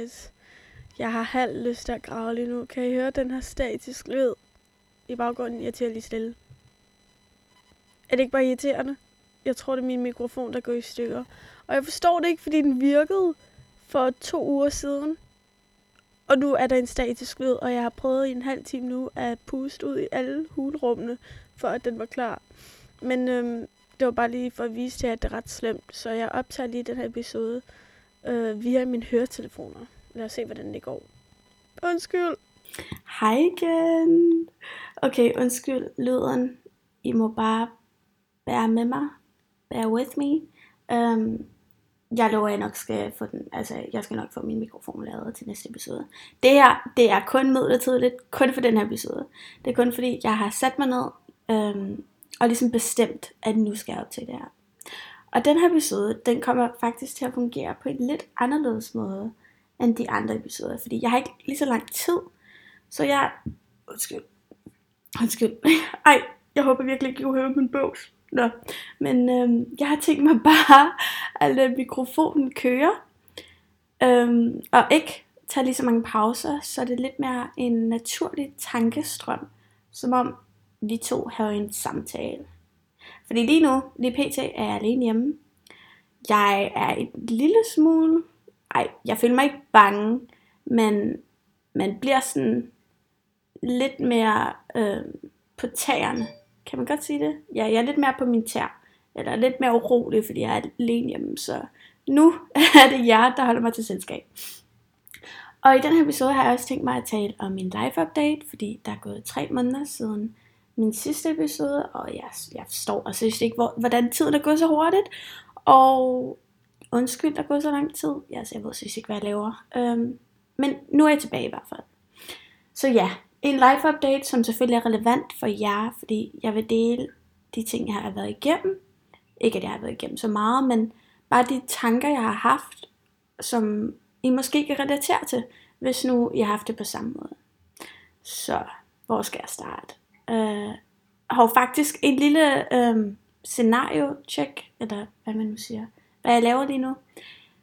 guys. Jeg har halv lyst til at grave lige nu. Kan I høre den her statisk lyd i baggrunden? Jeg til lige stille. Er det ikke bare irriterende? Jeg tror, det er min mikrofon, der går i stykker. Og jeg forstår det ikke, fordi den virkede for to uger siden. Og nu er der en statisk lyd, og jeg har prøvet i en halv time nu at puste ud i alle hulrummene, for at den var klar. Men øhm, det var bare lige for at vise til, at det er ret slemt. Så jeg optager lige den her episode øh, via mine høretelefoner. Lad os se, hvordan det går. Undskyld. Hej igen. Okay, undskyld lyden. I må bare bære med mig. Bear with me. Um, jeg lover, at jeg nok skal få den, altså jeg skal nok få min mikrofon lavet til næste episode. Det her, det er kun midlertidigt, kun for den her episode. Det er kun fordi, jeg har sat mig ned, øhm, og ligesom bestemt, at nu skal jeg op til det her. Og den her episode, den kommer faktisk til at fungere på en lidt anderledes måde, end de andre episoder, fordi jeg har ikke lige så lang tid, så jeg, undskyld, undskyld, ej, jeg håber virkelig ikke, I kunne høre min bøvs. Nå, men øhm, jeg har tænkt mig bare at lade mikrofonen køre, øhm, og ikke tage lige så mange pauser, så det er lidt mere en naturlig tankestrøm, som om vi to havde en samtale. Fordi lige nu, lige pt, er jeg alene hjemme. Jeg er et lille smule, ej, jeg føler mig ikke bange, men man bliver sådan lidt mere øh, på tæerne, kan man godt sige det? Ja, jeg er lidt mere på min tær. Eller lidt mere urolig, fordi jeg er alene hjemme. Så nu er det jer, der holder mig til selskab. Og i den her episode har jeg også tænkt mig at tale om min live update, fordi der er gået tre måneder siden min sidste episode, og jeg, jeg forstår og synes ikke, hvor, hvordan tiden er gået så hurtigt. Og undskyld, der er gået så lang tid. Jeg, jeg ved synes ikke, hvad jeg laver. Øhm, men nu er jeg tilbage i hvert fald. Så ja, en live update, som selvfølgelig er relevant for jer, fordi jeg vil dele de ting, jeg har været igennem. Ikke at jeg har været igennem så meget, men bare de tanker, jeg har haft, som I måske kan relatere til, hvis nu jeg har haft det på samme måde. Så hvor skal jeg starte? Øh, har har faktisk en lille øh, scenario-check, eller hvad man nu siger, hvad jeg laver lige nu.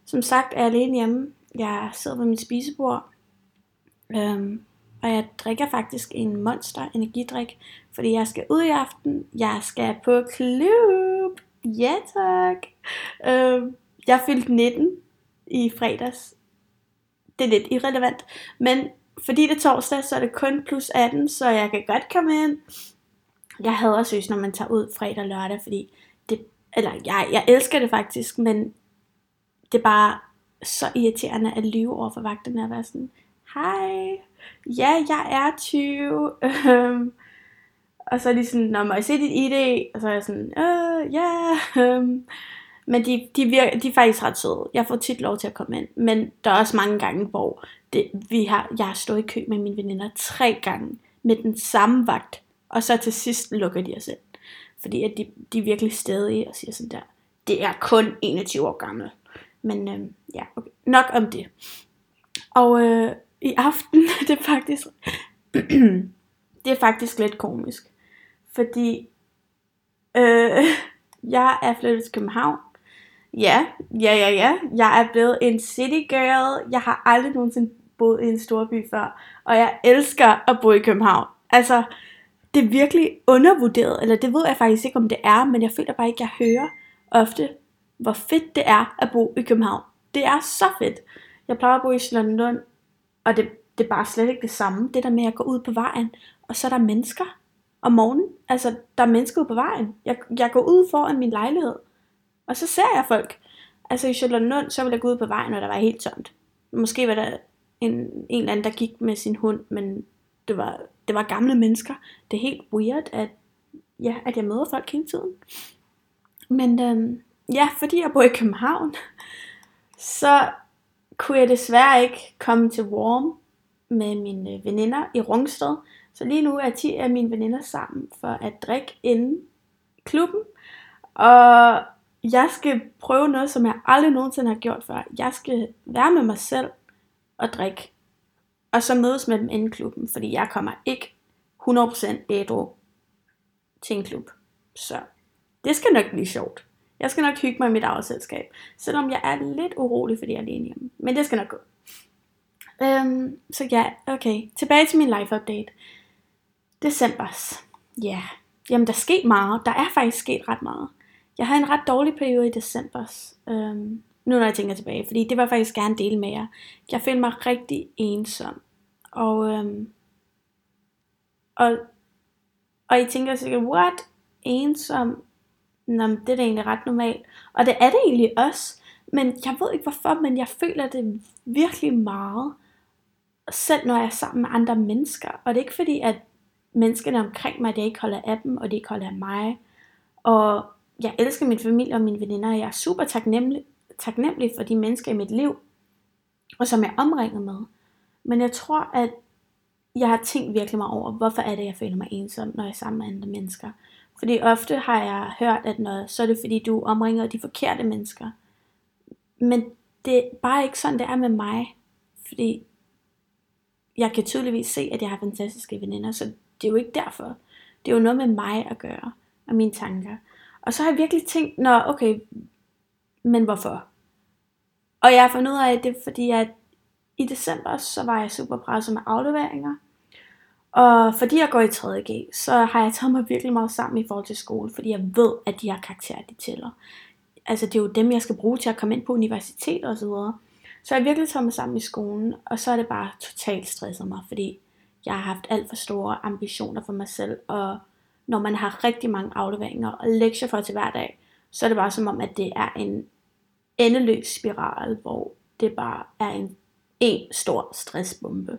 Som sagt er jeg alene hjemme. Jeg sidder ved mit spisebord. øh, og jeg drikker faktisk en monster energidrik, fordi jeg skal ud i aften. Jeg skal på klub. Ja tak. Øh, jeg fyldte 19 i fredags. Det er lidt irrelevant. Men fordi det er torsdag, så er det kun plus 18, så jeg kan godt komme ind. Jeg hader synes, når man tager ud fredag og lørdag, fordi det, eller jeg, jeg elsker det faktisk, men det er bare så irriterende at lyve over for vagterne og være sådan, hej, ja, jeg er 20. Øhm, og så er de sådan, når må jeg se dit ID? Og så er jeg sådan, øh, ja. Øhm. Men de, de, virker, de er faktisk ret søde. Jeg får tit lov til at komme ind. Men der er også mange gange, hvor det, vi har, jeg har stået i kø med mine veninder tre gange med den samme vagt. Og så til sidst lukker de os ind. Fordi at de, de er virkelig stedige og siger sådan der, det er kun 21 år gammel. Men øh, ja, okay. nok om det. Og øh, i aften, det er faktisk, det er faktisk lidt komisk. Fordi øh, jeg er flyttet til København. Ja, ja, ja, ja. Jeg er blevet en city girl. Jeg har aldrig nogensinde boet i en storby før. Og jeg elsker at bo i København. Altså, det er virkelig undervurderet. Eller det ved jeg faktisk ikke, om det er. Men jeg føler bare ikke, at jeg hører ofte, hvor fedt det er at bo i København. Det er så fedt. Jeg plejer at bo i London, og det, det er bare slet ikke det samme. Det der med at gå ud på vejen, og så er der mennesker om morgenen. Altså, der er mennesker ude på vejen. Jeg, jeg går ud foran min lejlighed, og så ser jeg folk. Altså i Charlottenlund, så ville jeg gå ud på vejen, og der var helt tomt. Måske var der en, en eller anden, der gik med sin hund, men det var, det var gamle mennesker. Det er helt weird, at, ja, at jeg møder folk hele tiden. Men øhm, ja, fordi jeg bor i København, så kunne jeg desværre ikke komme til Warm med mine øh, veninder i Rungsted. Så lige nu er 10 af mine veninder sammen for at drikke inden klubben. Og jeg skal prøve noget, som jeg aldrig nogensinde har gjort før. Jeg skal være med mig selv og drikke. Og så mødes med dem inden klubben, fordi jeg kommer ikke 100% ædru til en klub. Så det skal nok blive sjovt. Jeg skal nok hygge mig i mit eget selskab. Selvom jeg er lidt urolig, fordi jeg er alene hjemme. Men det skal nok gå. Øhm, så ja, okay. Tilbage til min life update. Decembers. Ja. Yeah. Jamen, der er sket meget. Der er faktisk sket ret meget. Jeg har en ret dårlig periode i december, Øhm, nu når jeg tænker tilbage. Fordi det var faktisk gerne dele med jer. Jeg følte mig rigtig ensom. Og, øhm, og, og I tænker sikkert, what? Ensom? Nå, det er da egentlig ret normalt. Og det er det egentlig også. Men jeg ved ikke hvorfor, men jeg føler det virkelig meget. Selv når jeg er sammen med andre mennesker. Og det er ikke fordi, at menneskerne omkring mig, det ikke holder af dem, og det ikke holder af mig. Og jeg elsker min familie og mine veninder, og jeg er super taknemmelig, taknemmelig for de mennesker i mit liv, og som jeg er omringet med. Men jeg tror, at jeg har tænkt virkelig meget over, hvorfor er det, jeg føler mig ensom, når jeg er sammen med andre mennesker. Fordi ofte har jeg hørt, at når, så er det fordi, du omringer de forkerte mennesker. Men det er bare ikke sådan, det er med mig. Fordi jeg kan tydeligvis se, at jeg har fantastiske veninder, så det er jo ikke derfor. Det er jo noget med mig at gøre, og mine tanker. Og så har jeg virkelig tænkt, nå okay, men hvorfor? Og jeg har fundet ud af, at det er fordi, at i december, så var jeg super presset med afleveringer. Og fordi jeg går i 3.G, så har jeg taget mig virkelig meget sammen i forhold til skole, fordi jeg ved, at de her karakterer, de tæller. Altså det er jo dem, jeg skal bruge til at komme ind på universitet og så videre. Så jeg virkelig taget mig sammen i skolen, og så er det bare totalt stresset mig, fordi jeg har haft alt for store ambitioner for mig selv, og når man har rigtig mange afleveringer og lektier for til hver dag, så er det bare som om, at det er en endeløs spiral, hvor det bare er en, en stor stressbombe.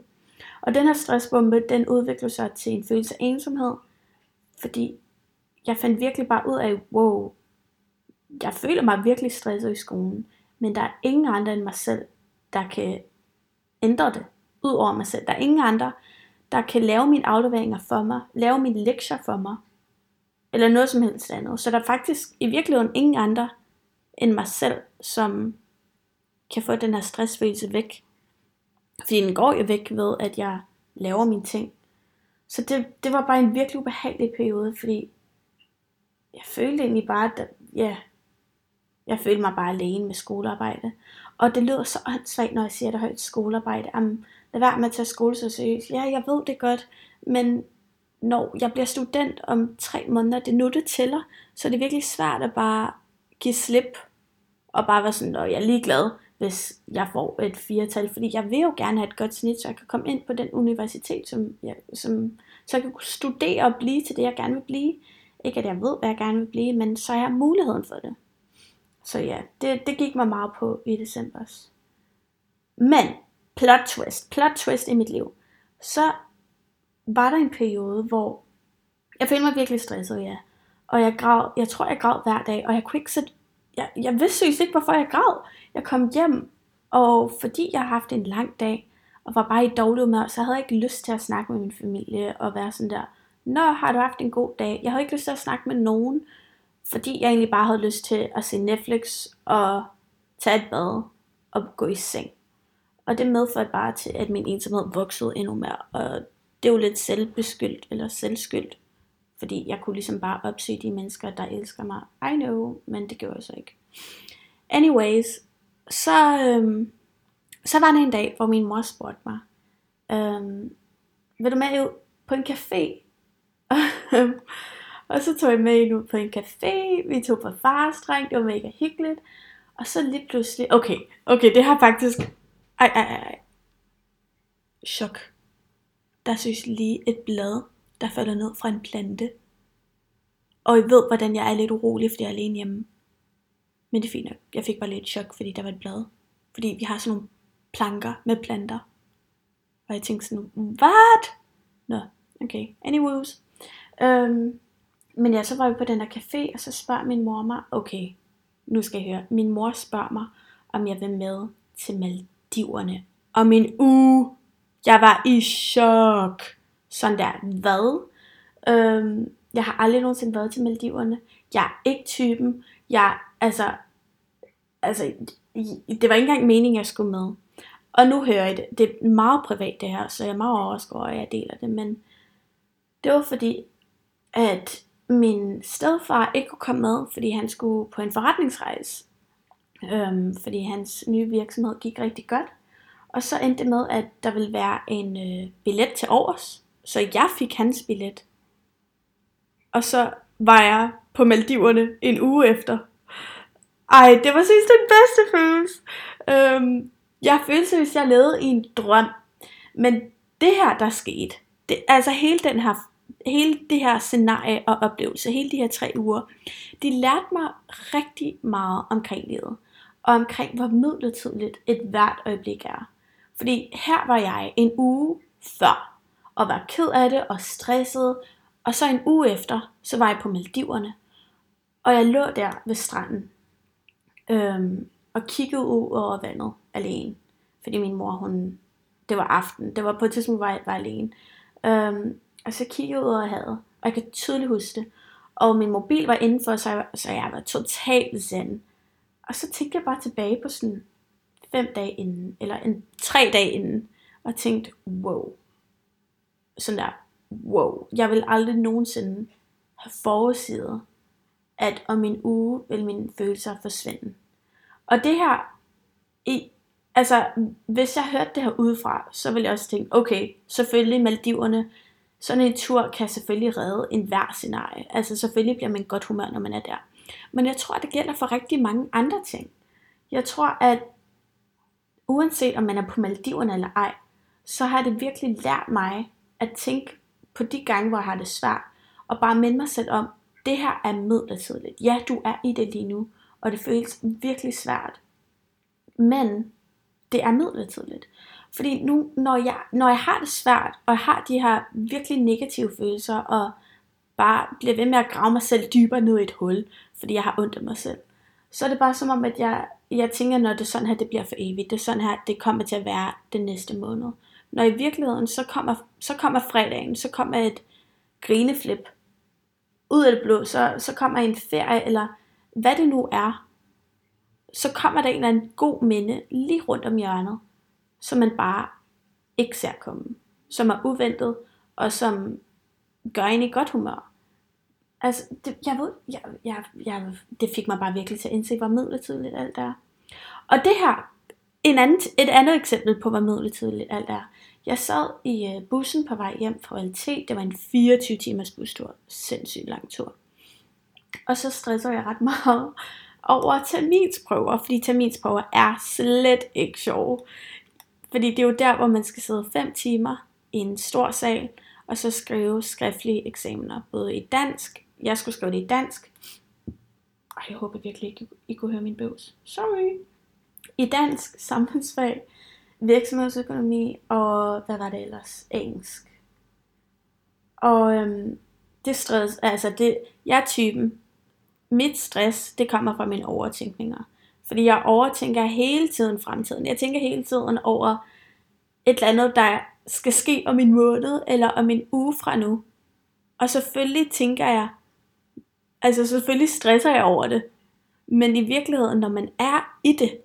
Og den her stressbombe, den udvikler sig til en følelse af ensomhed, fordi jeg fandt virkelig bare ud af, wow, jeg føler mig virkelig stresset i skolen, men der er ingen andre end mig selv, der kan ændre det, ud over mig selv. Der er ingen andre, der kan lave mine afleveringer for mig, lave mine lektier for mig, eller noget som helst andet. Så der er faktisk i virkeligheden ingen andre end mig selv, som kan få den her stressfølelse væk. Fordi den går jo væk ved, at jeg laver mine ting. Så det, det var bare en virkelig ubehagelig periode, fordi jeg følte egentlig bare, at ja, jeg følte mig bare alene med skolearbejde. Og det lyder så åndssvagt, når jeg siger, at højt et skolearbejde. Jamen, lad være med at tage skole så seriøst. Ja, jeg ved det godt, men når jeg bliver student om tre måneder, det er nu, det tæller. Så det virkelig svært at bare give slip, og bare være sådan, at jeg er ligeglad, hvis jeg får et firetal, fordi jeg vil jo gerne have et godt snit, så jeg kan komme ind på den universitet, som jeg, som, så jeg kan studere og blive til det, jeg gerne vil blive. Ikke at jeg ved, hvad jeg gerne vil blive, men så har jeg muligheden for det. Så ja, det, det gik mig meget på i december. Men, plot twist, plot twist i mit liv. Så var der en periode, hvor jeg følte mig virkelig stresset, ja. Og jeg græd, jeg tror jeg græd hver dag, og jeg kunne ikke sætte, jeg, jeg vidste seriøst ikke, hvorfor jeg græd. Jeg kom hjem, og fordi jeg har haft en lang dag, og var bare i dårlig humør, så havde jeg ikke lyst til at snakke med min familie, og være sådan der, Nå, har du haft en god dag? Jeg havde ikke lyst til at snakke med nogen, fordi jeg egentlig bare havde lyst til at se Netflix, og tage et bad, og gå i seng. Og det medførte bare til, at min ensomhed voksede endnu mere, og det er jo lidt selvbeskyldt, eller selvskyldt, fordi jeg kunne ligesom bare opsøge de mennesker, der elsker mig. I know, men det gjorde jeg så ikke. Anyways, så, øhm, så var der en dag, hvor min mor spurgte mig, øhm, vil du med på en café? og så tog jeg med ind ud på en café, vi tog på farstreng, det var mega hyggeligt. Og så lige pludselig, okay, okay, det har faktisk, ej, ej, ej, chok. Der synes lige et blad, der falder ned fra en plante. Og I ved, hvordan jeg er lidt urolig, fordi jeg er alene hjemme. Men det er fint nok. Jeg fik bare lidt chok, fordi der var et blad. Fordi vi har sådan nogle planker med planter. Og jeg tænkte sådan, what? Nå, okay. Anyways. Øhm, men ja, så var vi på den der café, og så spørger min mor mig, okay, nu skal jeg høre. Min mor spørger mig, om jeg vil med til Maldiverne. Og min uge, jeg var i chok. Sådan der, hvad? Øhm, jeg har aldrig nogensinde været til Maldiverne. Jeg er ikke typen. Jeg, altså, altså, det var ikke engang meningen, jeg skulle med. Og nu hører jeg det. Det er meget privat det her, så jeg er meget overrasket over, at jeg deler det. Men det var fordi, at min stedfar ikke kunne komme med, fordi han skulle på en forretningsrejse. Øhm, fordi hans nye virksomhed gik rigtig godt. Og så endte det med, at der ville være en øh, billet til overs. Så jeg fik hans billet. Og så var jeg på Maldiverne en uge efter. Ej, det var sidst den bedste følelse. Øhm, jeg følte, hvis jeg levede i en drøm. Men det her, der skete, det, altså hele den her hele det her scenarie og oplevelse, hele de her tre uger, de lærte mig rigtig meget omkring livet. Og omkring, hvor midlertidigt et hvert øjeblik er. Fordi her var jeg en uge før, og var ked af det og stresset. Og så en uge efter, så var jeg på Maldiverne. Og jeg lå der ved stranden, øhm, og kiggede ud over vandet alene. Fordi min mor, hun, det var aften, det var på et tidspunkt, hvor jeg var alene. Øhm, og så kiggede jeg ud over havet, og jeg kan tydeligt huske det. Og min mobil var indenfor, så jeg, så jeg var totalt zen. Og så tænkte jeg bare tilbage på sådan fem dage inden, eller en tre dage inden, og tænkte, wow. Sådan der, wow. Jeg vil aldrig nogensinde have forudsiget, at om en uge vil mine følelser forsvinde. Og det her, i, altså, hvis jeg hørte det her udefra, så ville jeg også tænke, okay, selvfølgelig Maldiverne, sådan en tur kan selvfølgelig redde en hver scenarie. Altså selvfølgelig bliver man godt humør, når man er der. Men jeg tror, det gælder for rigtig mange andre ting. Jeg tror, at uanset om man er på Maldiverne eller ej, så har det virkelig lært mig at tænke på de gange, hvor jeg har det svært, og bare minde mig selv om, det her er midlertidigt. Ja, du er i det lige nu, og det føles virkelig svært. Men det er midlertidigt. Fordi nu, når jeg, når jeg har det svært, og jeg har de her virkelig negative følelser, og bare bliver ved med at grave mig selv dybere ned i et hul, fordi jeg har ondt af mig selv, så er det bare som om, at jeg, jeg tænker, når det er sådan her, det bliver for evigt. Det er sådan her, det kommer til at være den næste måned. Når i virkeligheden, så kommer, så kommer fredagen, så kommer et grineflip. Ud af det blå, så, så kommer en ferie, eller hvad det nu er. Så kommer der en eller anden god minde lige rundt om hjørnet som man bare ikke ser komme. Som er uventet, og som gør en i godt humør. Altså, det, jeg ved, jeg, jeg, jeg, det fik mig bare virkelig til at indse, hvor midlertidigt alt er. Og det her, en anden, et andet eksempel på, hvor midlertidigt alt er. Jeg sad i øh, bussen på vej hjem fra LT. Det var en 24 timers bustur. Sindssygt lang tur. Og så stresser jeg ret meget over terminsprøver, fordi terminsprøver er slet ikke sjove. Fordi det er jo der, hvor man skal sidde 5 timer i en stor sal, og så skrive skriftlige eksamener, både i dansk, jeg skulle skrive det i dansk, Og jeg håber virkelig ikke, I kunne høre min bøvs. Sorry. I dansk, samfundsfag, virksomhedsøkonomi og hvad var det ellers? Engelsk. Og øhm, det stress, altså det, jeg er typen, mit stress, det kommer fra mine overtænkninger. Fordi jeg overtænker hele tiden fremtiden. Jeg tænker hele tiden over et eller andet, der skal ske om en måned, eller om en uge fra nu. Og selvfølgelig tænker jeg, altså selvfølgelig stresser jeg over det. Men i virkeligheden, når man er i det,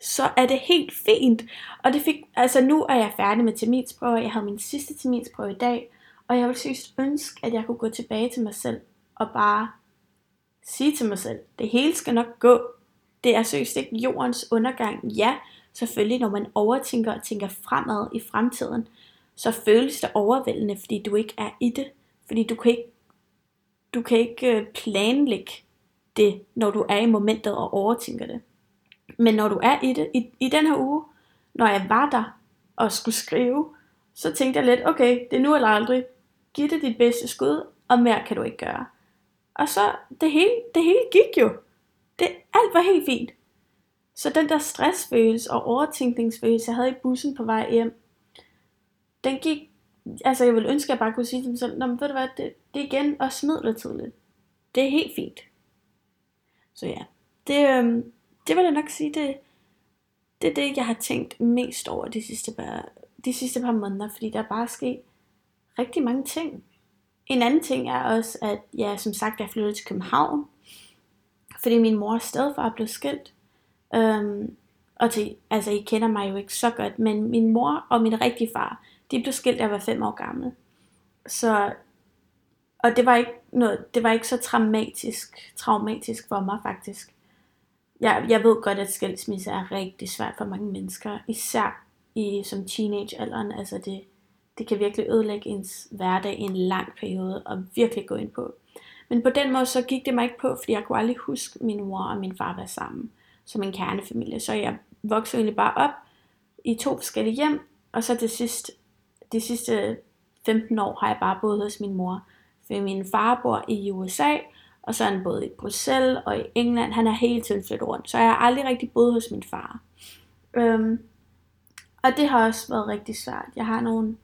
så er det helt fint. Og det fik, altså nu er jeg færdig med terminsprøver. Jeg havde min sidste terminsprøve i dag. Og jeg ville synes ønske, at jeg kunne gå tilbage til mig selv og bare sige til mig selv, det hele skal nok gå. Det er seriøst ikke jordens undergang. Ja, selvfølgelig når man overtænker og tænker fremad i fremtiden, så føles det overvældende, fordi du ikke er i det. Fordi du kan ikke, du kan ikke øh, planlægge det, når du er i momentet og overtænker det. Men når du er i det, i, i den her uge, når jeg var der og skulle skrive, så tænkte jeg lidt, okay, det er nu eller aldrig. Giv det dit bedste skud, og mere kan du ikke gøre. Og så, det hele, det hele gik jo. Det, alt var helt fint. Så den der stressfølelse og overtænkningsfølelse, jeg havde i bussen på vej hjem, den gik, altså jeg ville ønske, at jeg bare kunne sige til mig selv, men ved du hvad, det, det er igen også midlertidigt. Det er helt fint. Så ja, det, øh, det vil jeg nok sige, det, det er det, jeg har tænkt mest over de sidste par, de sidste par måneder, fordi der er bare sket rigtig mange ting. En anden ting er også, at jeg som sagt er flyttet til København, fordi min mor og stedfar er blevet skilt. Øhm, og til, altså I kender mig jo ikke så godt, men min mor og min rigtige far, de blev skilt, da jeg var fem år gammel. Så, og det var ikke noget, det var ikke så traumatisk, traumatisk for mig faktisk. Jeg, jeg ved godt, at skilsmisse er rigtig svært for mange mennesker, især i som teenagealderen. Altså det, det kan virkelig ødelægge ens hverdag i en lang periode og virkelig gå ind på. Men på den måde så gik det mig ikke på, fordi jeg kunne aldrig huske, at min mor og min far var sammen som en kernefamilie. Så jeg voksede egentlig bare op i to forskellige hjem, og så det sidste, de sidste 15 år har jeg bare boet hos min mor. For min far bor i USA, og så er han både i Bruxelles og i England. Han er hele tiden flyttet rundt, så jeg har aldrig rigtig boet hos min far. Øhm, og det har også været rigtig svært. Jeg har nogle,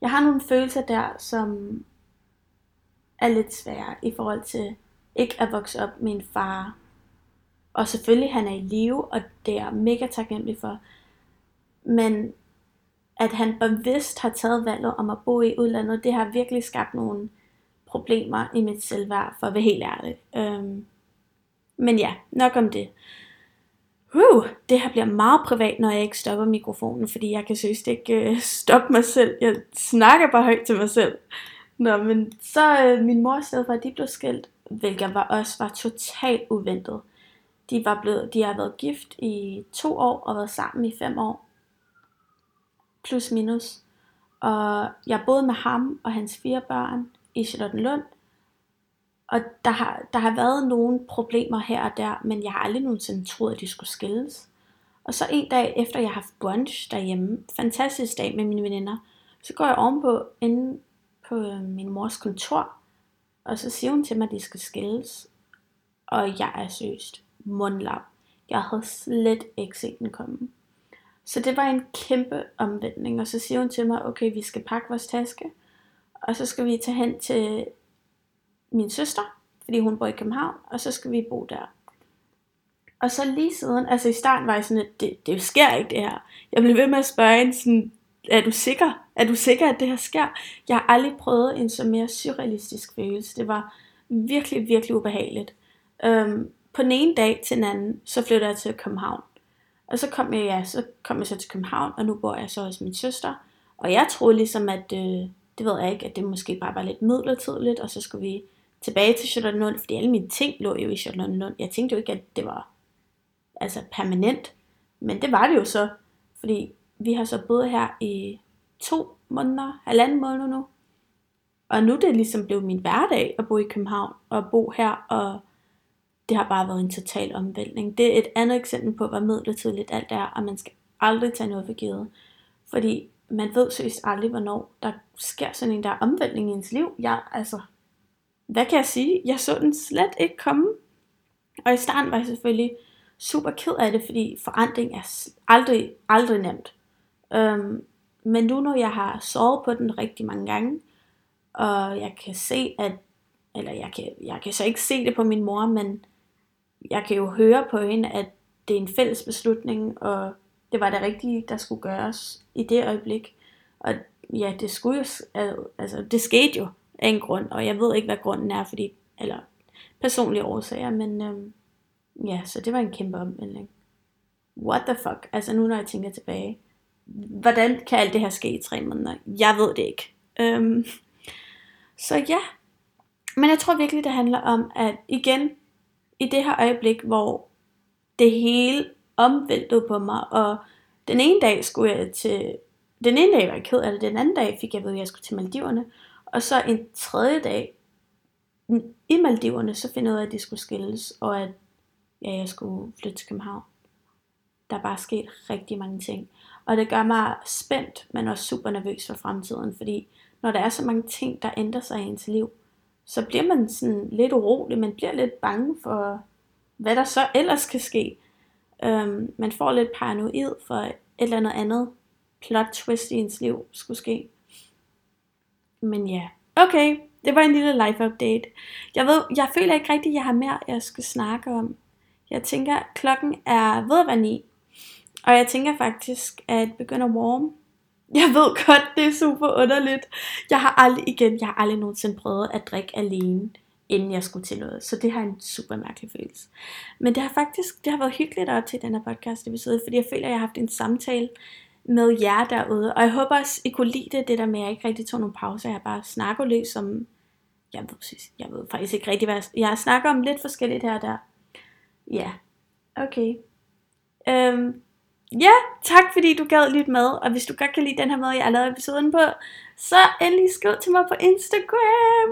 jeg har nogle følelser der, som er lidt svære i forhold til ikke at vokse op med en far. Og selvfølgelig han er i live, og det er jeg mega taknemmelig for. Men at han bevidst har taget valget om at bo i udlandet, det har virkelig skabt nogle problemer i mit selvværd, for at være helt ærlig. Øhm, men ja, nok om det. Uh, det her bliver meget privat, når jeg ikke stopper mikrofonen, fordi jeg kan synes ikke øh, stoppe mig selv. Jeg snakker bare højt til mig selv. Nå, men så øh, min mor og stedfar, de blev skilt, hvilket var også var totalt uventet. De, var blevet, de har været gift i to år og været sammen i fem år. Plus minus. Og jeg boede med ham og hans fire børn i Charlottenlund. Og der har, der har været nogle problemer her og der, men jeg har aldrig nogensinde troet, at de skulle skilles. Og så en dag efter jeg har haft brunch derhjemme, fantastisk dag med mine veninder, så går jeg ovenpå inde på øh, min mors kontor, og så siger hun til mig, at de skal skilles. Og jeg er søst mundlam. Jeg havde slet ikke set den komme. Så det var en kæmpe omvendning, og så siger hun til mig, okay, vi skal pakke vores taske, og så skal vi tage hen til min søster, fordi hun bor i København, og så skal vi bo der. Og så lige siden, altså i starten var jeg sådan, at det, det sker ikke det her. Jeg blev ved med at spørge hende sådan, er du sikker? Er du sikker, at det her sker? Jeg har aldrig prøvet en så mere surrealistisk følelse. Det var virkelig, virkelig ubehageligt. Øhm, på den ene dag til den anden, så flyttede jeg til København. Og så kom jeg, ja, så kom jeg så til København, og nu bor jeg så hos min søster. Og jeg troede ligesom, at, øh, det ved jeg ikke, at det måske bare var lidt midlertidigt, og så skulle vi tilbage til Charlottenlund, fordi alle mine ting lå jo i Charlottenlund. Jeg tænkte jo ikke, at det var altså permanent, men det var det jo så, fordi vi har så boet her i to måneder, halvanden måned nu. Og nu er det ligesom blevet min hverdag at bo i København, og bo her, og det har bare været en total omvæltning. Det er et andet eksempel på, hvor midlertidigt alt er, og man skal aldrig tage noget for givet. Fordi man ved seriøst aldrig, hvornår der sker sådan en der omvæltning i ens liv. Jeg, altså, hvad kan jeg sige? Jeg så den slet ikke komme. Og i starten var jeg selvfølgelig super ked af det, fordi forandring er aldrig, aldrig nemt. Øhm, men nu når jeg har sovet på den rigtig mange gange, og jeg kan se, at, eller jeg kan, jeg kan så ikke se det på min mor, men jeg kan jo høre på hende, at det er en fælles beslutning, og det var det rigtige, der skulle gøres i det øjeblik. Og ja, det skulle jo, altså det skete jo af en grund, og jeg ved ikke, hvad grunden er, fordi, eller personlige årsager, men øhm, ja, så det var en kæmpe omvæltning. What the fuck? Altså nu når jeg tænker tilbage, hvordan kan alt det her ske i tre måneder? Jeg ved det ikke. Øhm, så ja, men jeg tror virkelig, det handler om, at igen, i det her øjeblik, hvor det hele omvæltede på mig, og den ene dag skulle jeg til, den ene dag var jeg ked af det, den anden dag fik jeg ved, at jeg skulle til Maldiverne, og så en tredje dag i Maldiverne, så finder jeg ud af, at de skulle skilles, og at ja, jeg skulle flytte til København. Der er bare sket rigtig mange ting. Og det gør mig spændt, men også super nervøs for fremtiden, fordi når der er så mange ting, der ændrer sig i ens liv, så bliver man sådan lidt urolig, man bliver lidt bange for, hvad der så ellers kan ske. Øhm, man får lidt paranoid for et eller andet andet plot twist i ens liv skulle ske. Men ja, okay, det var en lille life update. Jeg ved, jeg føler ikke rigtigt, at jeg har mere, jeg skal snakke om. Jeg tænker, klokken er ved at være ni. Og jeg tænker faktisk, at begynder warm. Jeg ved godt, det er super underligt. Jeg har aldrig, igen, jeg har aldrig nogensinde prøvet at drikke alene, inden jeg skulle til noget. Så det har en super mærkelig følelse. Men det har faktisk, det har været hyggeligt op til den her podcast episode, fordi jeg føler, at jeg har haft en samtale med jer derude. Og jeg håber også, I kunne lide det, det der med, at jeg ikke rigtig tog nogen pauser. Jeg bare snakker løs om, jeg ved, jeg ved faktisk ikke rigtig, hvad jeg, jeg snakker om lidt forskelligt her og der. Ja, okay. Øhm, ja, tak fordi du gad lytte med, og hvis du godt kan lide den her måde, jeg har lavet episoden på, så endelig skriv til mig på Instagram.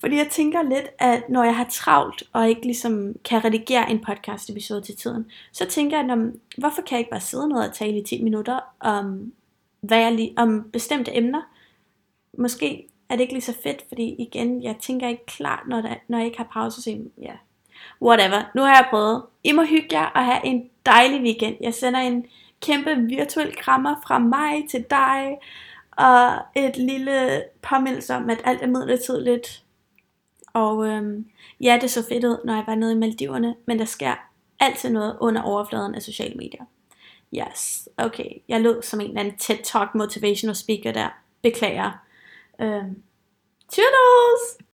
Fordi jeg tænker lidt, at når jeg har travlt, og ikke ligesom kan redigere en podcast episode til tiden, så tænker jeg, at hvorfor kan jeg ikke bare sidde ned og tale i 10 minutter om, hvad jeg lige, om bestemte emner? Måske er det ikke lige så fedt, fordi igen, jeg tænker ikke klart, når, der, når jeg ikke har pause, så ja, whatever. Nu har jeg prøvet. I må hygge jer og have en dejlig weekend. Jeg sender en kæmpe virtuel krammer fra mig til dig, og et lille påmindelse om, at alt er midlertidigt. Og øhm, ja, det så fedt ud, når jeg var nede i Maldiverne, men der sker altid noget under overfladen af sociale medier. Yes, okay. Jeg lød som en eller anden TED Talk motivational speaker der. Beklager. Øhm, toodles!